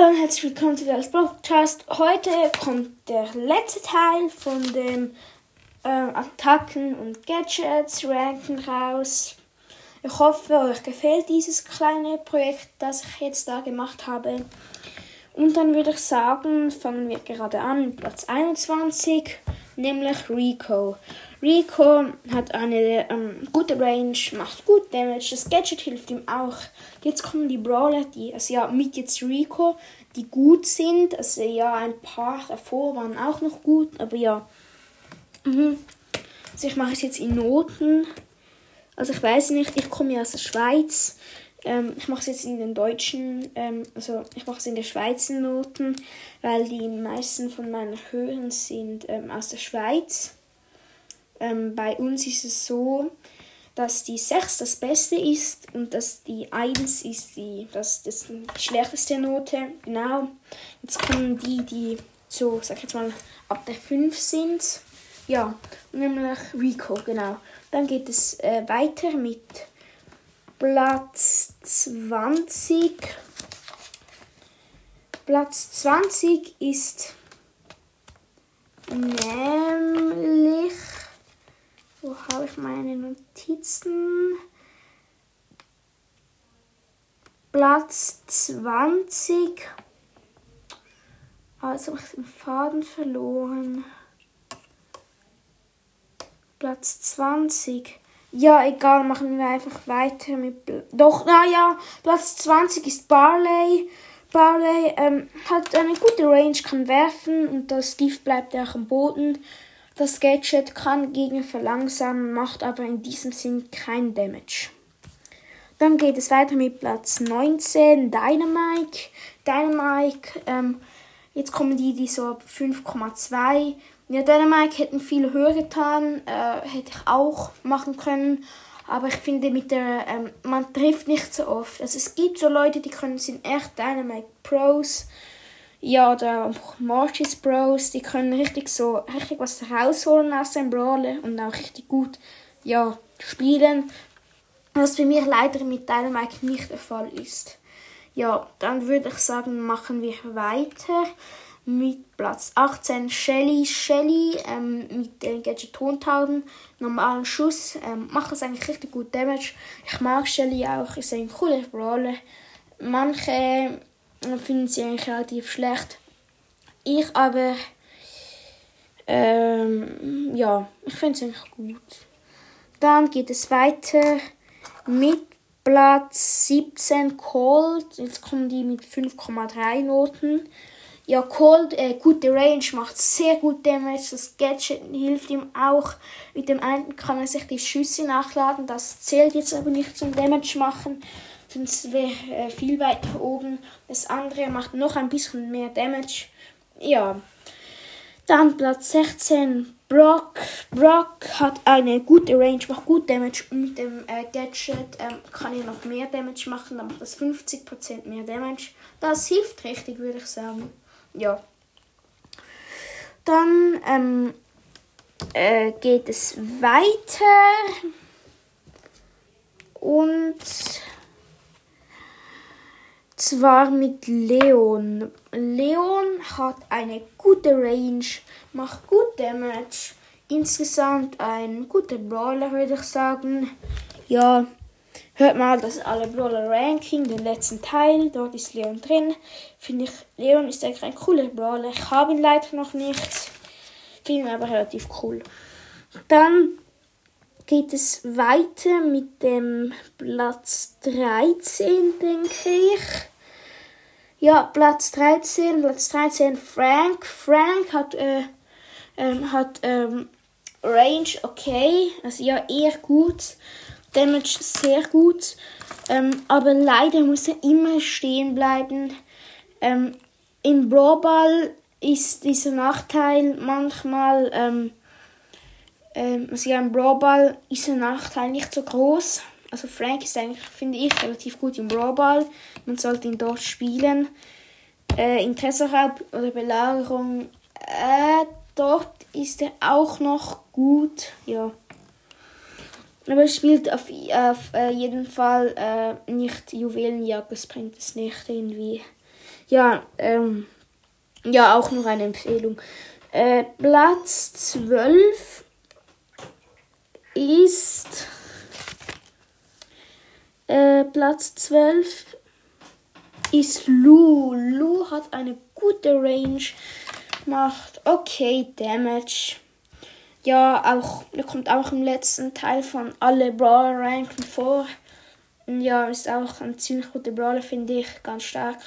Hallo und herzlich willkommen zu das Podcast. Heute kommt der letzte Teil von dem äh, Attacken und Gadgets Ranken raus. Ich hoffe, euch gefällt dieses kleine Projekt, das ich jetzt da gemacht habe. Und dann würde ich sagen, fangen wir gerade an mit Platz 21, nämlich Rico. Rico hat eine ähm, gute Range, macht gut Damage, das Gadget hilft ihm auch. Jetzt kommen die Brawler, die, also ja, mit jetzt Rico, die gut sind. Also ja, ein paar davor waren auch noch gut, aber ja. Mhm. Also ich mache es jetzt in Noten. Also ich weiß nicht, ich komme ja aus der Schweiz. Ähm, ich mache es jetzt in den deutschen, ähm, also ich mache es in der Schweizer Noten, weil die meisten von meinen Hören sind ähm, aus der Schweiz. Ähm, bei uns ist es so, dass die 6 das Beste ist und dass die 1 ist die, das, das die schlechteste Note. Genau. Jetzt kommen die, die so, sag ich jetzt mal, ab der 5 sind. Ja, nämlich Rico, genau. Dann geht es äh, weiter mit Platz 20. Platz 20 ist nämlich. Ich meine Notizen? Platz 20. Also habe ich den Faden verloren. Platz 20. Ja, egal, machen wir einfach weiter mit. Bl Doch, naja, Platz 20 ist Barley. Barley ähm, hat eine gute Range, kann werfen und das Gift bleibt auch am Boden. Das Gadget kann Gegner verlangsamen, macht aber in diesem Sinn kein Damage. Dann geht es weiter mit Platz 19, Dynamite. Dynamite, ähm, jetzt kommen die, die so ab 5,2 ja, Dänemark hätten viel höher getan, äh, hätte ich auch machen können. Aber ich finde, mit der, ähm, man trifft nicht so oft. Also es gibt so Leute, die können, sind echt Dynamite Pros. Ja, oder Mortis Pros, die können richtig so, richtig was rausholen aus dem Brawler und auch richtig gut, ja, spielen. Was bei mir leider mit Dynamite nicht der Fall ist. Ja, dann würde ich sagen, machen wir weiter mit Platz 18 Shelly. Shelly ähm, mit den Gadget-Tontauben, normalen Schuss, ähm, macht das eigentlich richtig gut Damage. Ich mag Shelly auch, ist ein cooler Brawler. Manche finden sie eigentlich relativ schlecht. Ich aber, ähm, ja, ich finde es eigentlich gut. Dann geht es weiter mit Platz 17 Cold. Jetzt kommen die mit 5,3 Noten. Ja, Cold, äh, gute Range, macht sehr gut Damage. Das Gadget hilft ihm auch. Mit dem einen kann er sich die Schüsse nachladen. Das zählt jetzt aber nicht zum Damage machen. Sonst wäre äh, viel weiter oben. Das andere macht noch ein bisschen mehr Damage. Ja. Dann Platz 16, Brock. Brock hat eine gute Range, macht gut Damage. Mit dem äh, Gadget ähm, kann er noch mehr Damage machen. Dann macht das 50% mehr Damage. Das hilft richtig, würde ich sagen ja. Dann ähm, äh, geht es weiter und zwar mit Leon. Leon hat eine gute Range, macht gut Damage. Insgesamt ein guter Brawler, würde ich sagen. Ja, Hört mal das alle Brawler Ranking, den letzten Teil, dort ist Leon drin. Finde ich, Leon ist eigentlich ein cooler Brawler. Ich habe ihn leider noch nicht. Finde ihn aber relativ cool. Dann geht es weiter mit dem Platz 13, denke ich. Ja, Platz 13, Platz 13 Frank. Frank hat, äh, ähm, hat ähm, Range okay, also ja, eher gut. Damage sehr gut. Ähm, aber leider muss er immer stehen bleiben. Ähm, Im Brawl ist dieser Nachteil manchmal, ähm, ähm, also ja, im Brawl ist der Nachteil nicht so groß. Also Frank ist eigentlich, finde ich, relativ gut im Brawl. Man sollte ihn dort spielen. Äh, in Tresorraub oder Belagerung, äh, dort ist er auch noch gut. Ja. Aber es spielt auf, auf äh, jeden Fall äh, nicht Juwelenjagd, das bringt es nicht irgendwie. Ja, ähm, ja, auch noch eine Empfehlung. Äh, Platz 12 ist äh, Platz 12 ist Lu. Lu hat eine gute Range, macht okay Damage. Ja, auch, er kommt auch im letzten Teil von alle Brawler Ranken vor. Ja, ist auch ein ziemlich guter Brawler, finde ich, ganz stark.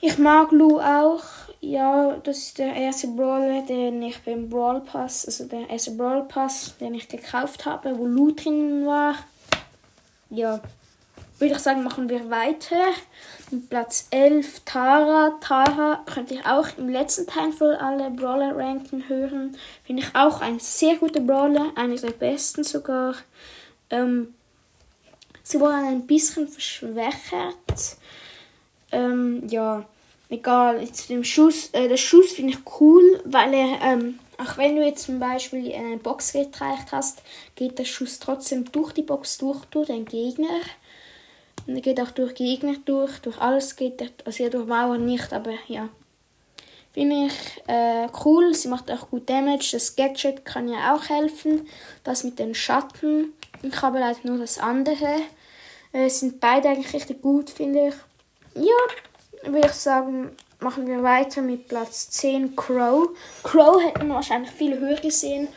Ich mag Lu auch. Ja, das ist der erste Brawler, den ich beim Brawl Pass, also der erste Brawl Pass, den ich gekauft habe, wo Lu drin war ja, würde ich sagen, machen wir weiter. Mit Platz 11 Tara. Tara könnte ich auch im letzten Teil von alle Brawler ranken hören. Finde ich auch ein sehr guter Brawler, einer der besten sogar. Ähm, sie wurde ein bisschen verschwächert. Ähm, ja, egal. Jetzt dem Schuss, äh, der Schuss finde ich cool, weil er ähm, auch wenn du jetzt zum Beispiel eine Box gereicht hast, geht der Schuss trotzdem durch die Box durch, durch den Gegner. Und er geht auch durch Gegner durch, durch alles geht er, also ja, durch Mauern nicht, aber ja. Finde ich äh, cool, sie macht auch gut Damage. Das Gadget kann ja auch helfen. Das mit den Schatten. Ich habe leider nur das andere. Äh, sind beide eigentlich richtig gut, finde ich. Ja, würde ich sagen, machen wir weiter mit Platz 10 Crow. Crow hätten wahrscheinlich viel höher gesehen.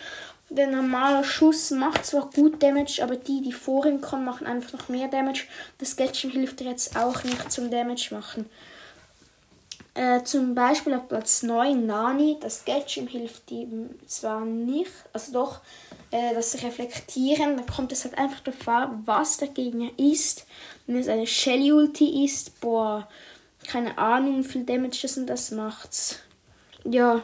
Der normale Schuss macht zwar gut Damage, aber die, die vor ihm kommen, machen einfach noch mehr Damage. Das Gadget hilft dir jetzt auch nicht zum Damage machen. Äh, zum Beispiel auf Platz 9 Nani. Das Gadget hilft ihm zwar nicht, also doch, äh, das Reflektieren. Da kommt es halt einfach darauf an, was der Gegner ist. Wenn es eine Shelly Ulti ist, boah, keine Ahnung, wie viel Damage das und das macht. Ja.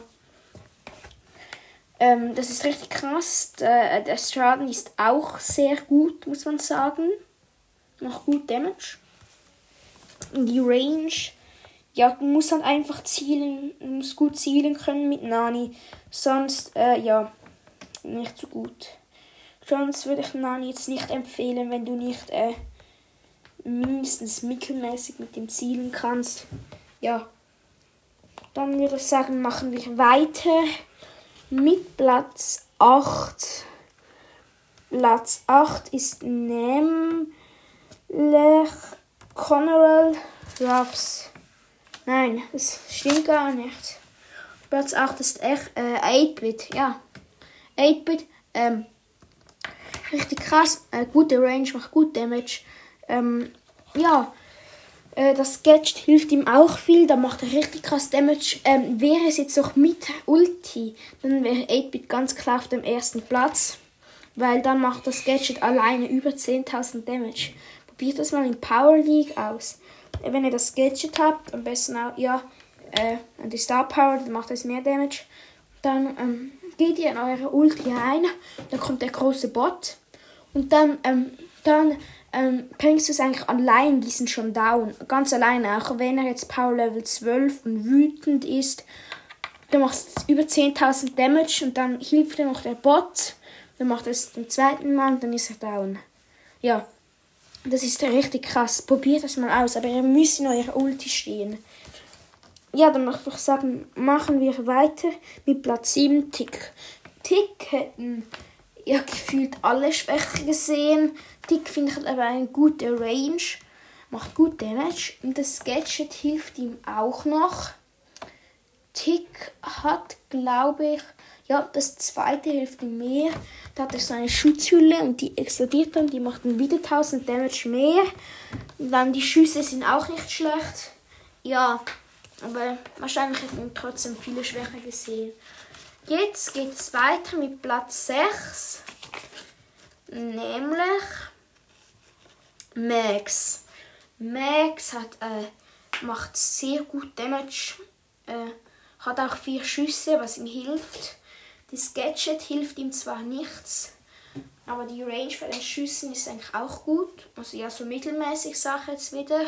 Ähm, das ist richtig krass. Der, der Schaden ist auch sehr gut, muss man sagen. Macht gut Damage. Die Range. Ja, du musst halt einfach zielen, du musst gut zielen können mit Nani. Sonst, äh, ja, nicht so gut. Sonst würde ich Nani jetzt nicht empfehlen, wenn du nicht, äh, mindestens mittelmäßig mit dem zielen kannst. Ja, dann würde ich sagen, machen wir weiter mit Platz 8. Platz 8 ist nämlich Conneral Ruffs. Nein, das stimmt gar nicht. Platz 8 ist echt äh, 8-Bit, ja. 8-Bit, ähm, richtig krass, äh, gute Range, macht gut Damage. Ähm, ja, äh, das Gadget hilft ihm auch viel. Da macht er richtig krass Damage. Ähm, wäre es jetzt noch mit Ulti, dann wäre 8-Bit ganz klar auf dem ersten Platz. Weil dann macht das Gadget alleine über 10.000 Damage. Probiert das mal in Power League aus. Äh, wenn ihr das Gadget habt, am besten auch, ja, äh, die Star Power, dann macht es mehr Damage. Dann ähm, geht ihr in eure Ulti rein, dann kommt der große Bot. Und dann, ähm, dann ähm, bringst du es eigentlich allein, die sind schon down. Ganz alleine, auch wenn er jetzt Power Level 12 und wütend ist. Du machst über 10.000 Damage und dann hilft dir noch der Bot. Dann macht er es zum zweiten Mal und dann ist er down. Ja, das ist richtig krass. Probiert das mal aus, aber ihr müsst in eurer Ulti stehen. Ja, dann möchte ich sagen, machen wir weiter mit Platz 7 Tick. Tick hätten ja gefühlt alle Schwächen gesehen. Tick finde ich aber eine gute Range, macht gut Damage und das Gadget hilft ihm auch noch. Tick hat, glaube ich, ja, das zweite hilft ihm mehr. Da hat er so eine Schutzhülle und die explodiert dann, die macht dann wieder 1000 Damage mehr. Und dann die Schüsse sind auch nicht schlecht. Ja, aber wahrscheinlich hat man trotzdem viele Schwäche gesehen. Jetzt geht es weiter mit Platz 6. Nämlich Max. Max hat, äh, macht sehr gut Damage. Äh, hat auch vier Schüsse, was ihm hilft. Das Gadget hilft ihm zwar nichts, aber die Range für den Schüssen ist eigentlich auch gut. Also ja, so mittelmäßig Sache jetzt wieder.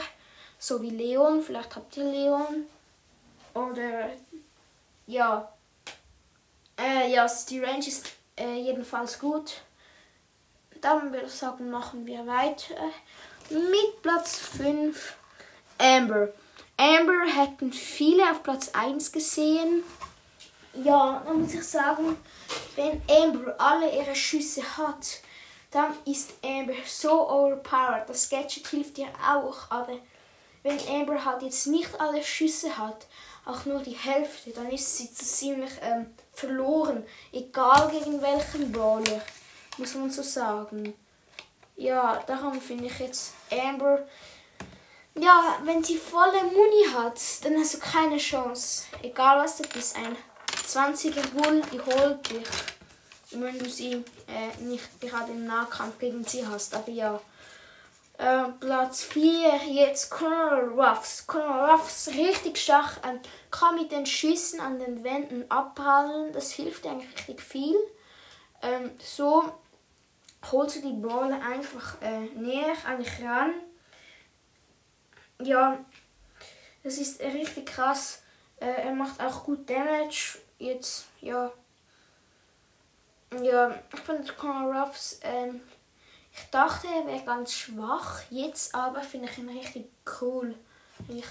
So wie Leon, vielleicht habt ihr Leon. Oder ja. Äh, ja, die Range ist äh, jedenfalls gut. Dann würde ich sagen, machen wir weiter mit Platz 5 Amber. Amber hätten viele auf Platz 1 gesehen. Ja, dann muss ich sagen, wenn Amber alle ihre Schüsse hat, dann ist Amber so overpowered. Das Gadget hilft ihr auch, aber wenn Amber halt jetzt nicht alle Schüsse hat, auch nur die Hälfte, dann ist sie ziemlich ähm, verloren. Egal gegen welchen Brawler, muss man so sagen. Ja, darum finde ich jetzt Amber. Ja, wenn sie volle Muni hat, dann hast du keine Chance. Egal was du bist, ein 20er Bull, die holt dich. Wenn du sie äh, nicht gerade im Nahkampf gegen sie hast. Aber ja. Äh, Platz 4, jetzt Conor Ruffs. Conor Ruffs richtig stark, ähm, kann mit den Schüssen an den Wänden abprallen. Das hilft eigentlich richtig viel. Ähm, so holst du die Brawler einfach äh, näher an dich ran. Ja, das ist richtig krass. Äh, er macht auch gut Damage. Jetzt, ja. Ja, ich finde Conor Ruffs ähm, ich dachte, er wäre ganz schwach, jetzt aber finde ich ihn richtig cool. Ich,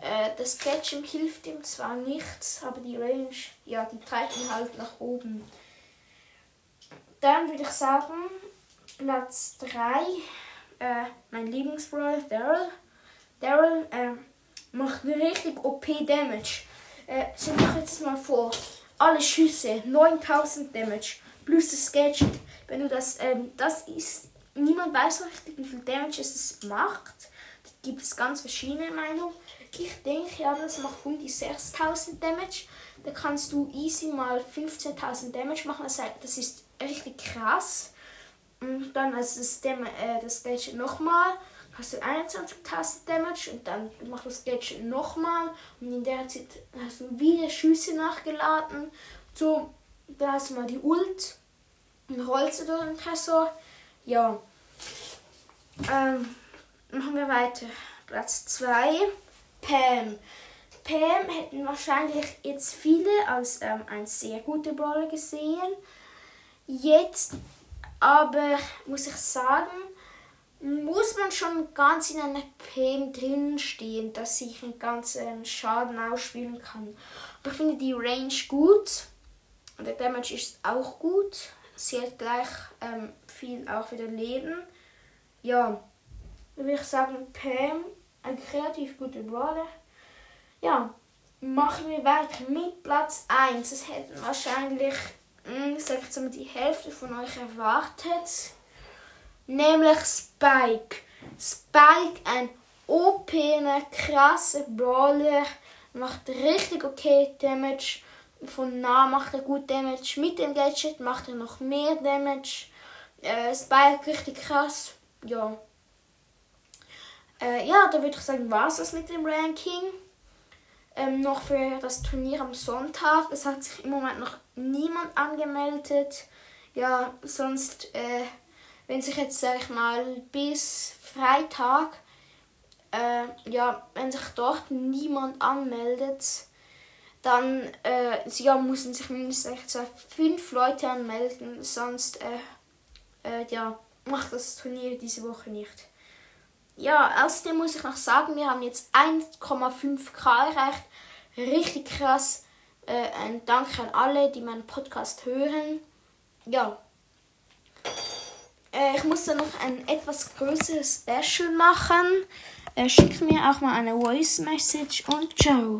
äh, das Gadget hilft ihm zwar nichts, aber die Range, ja, die treibt ihn halt nach oben. Dann würde ich sagen, Platz 3, äh, mein Lieblingsbrawler, Daryl. Daryl äh, macht richtig OP-Damage. Äh, stell dir jetzt mal vor, alle Schüsse, 9000 Damage, plus das Gadget. Wenn du das, ähm, das ist, niemand weiß richtig, wie viel Damage es macht. Da gibt es ganz verschiedene Meinungen. Ich denke, ja, das macht um die 6000 Damage. Da kannst du easy mal 15.000 Damage machen. Das ist richtig krass. Und dann als das, Dam äh, das Gadget nochmal hast du 21.000 Damage und dann machst du das Gadget nochmal und in der Zeit hast du wieder Schüsse nachgeladen. So, da hast du mal die Ult rollst du durch den Tresor. Ja. Ähm, machen wir weiter. Platz 2. Pam. Pam hätten wahrscheinlich jetzt viele als ähm, ein sehr guter Brawler gesehen. Jetzt aber muss ich sagen, muss man schon ganz in einer Pam drin stehen, dass ich einen ganzen Schaden ausspielen kann. Aber ich finde die Range gut und der Damage ist auch gut. Sie hat gleich ähm, viel auch wieder Leben. Ja, würde ich sagen, Pam, ein kreativ guter Brawler. Ja, machen wir weiter mit Platz 1. Das hätten wahrscheinlich, hm, ich sag jetzt mal, die Hälfte von euch erwartet. Nämlich Spike. Spike, ein OP, krasser Brawler, macht richtig okay Damage. Von nah macht er gut Damage. Mit dem Gadget macht er noch mehr Damage. Äh, Spike richtig krass. Ja. Äh, ja, da würde ich sagen, war es das mit dem Ranking. Ähm, noch für das Turnier am Sonntag. Es hat sich im Moment noch niemand angemeldet. Ja, sonst, äh, wenn sich jetzt, sag ich mal, bis Freitag, äh, ja, wenn sich dort niemand anmeldet, dann äh, ja, müssen sich mindestens fünf Leute anmelden, sonst äh, äh, ja, macht das Turnier diese Woche nicht. Ja, außerdem muss ich noch sagen, wir haben jetzt 1,5k erreicht. Richtig krass. Äh, ein Dank an alle, die meinen Podcast hören. Ja. Äh, ich muss dann noch ein etwas größeres Special machen. Äh, schickt mir auch mal eine Voice Message und ciao.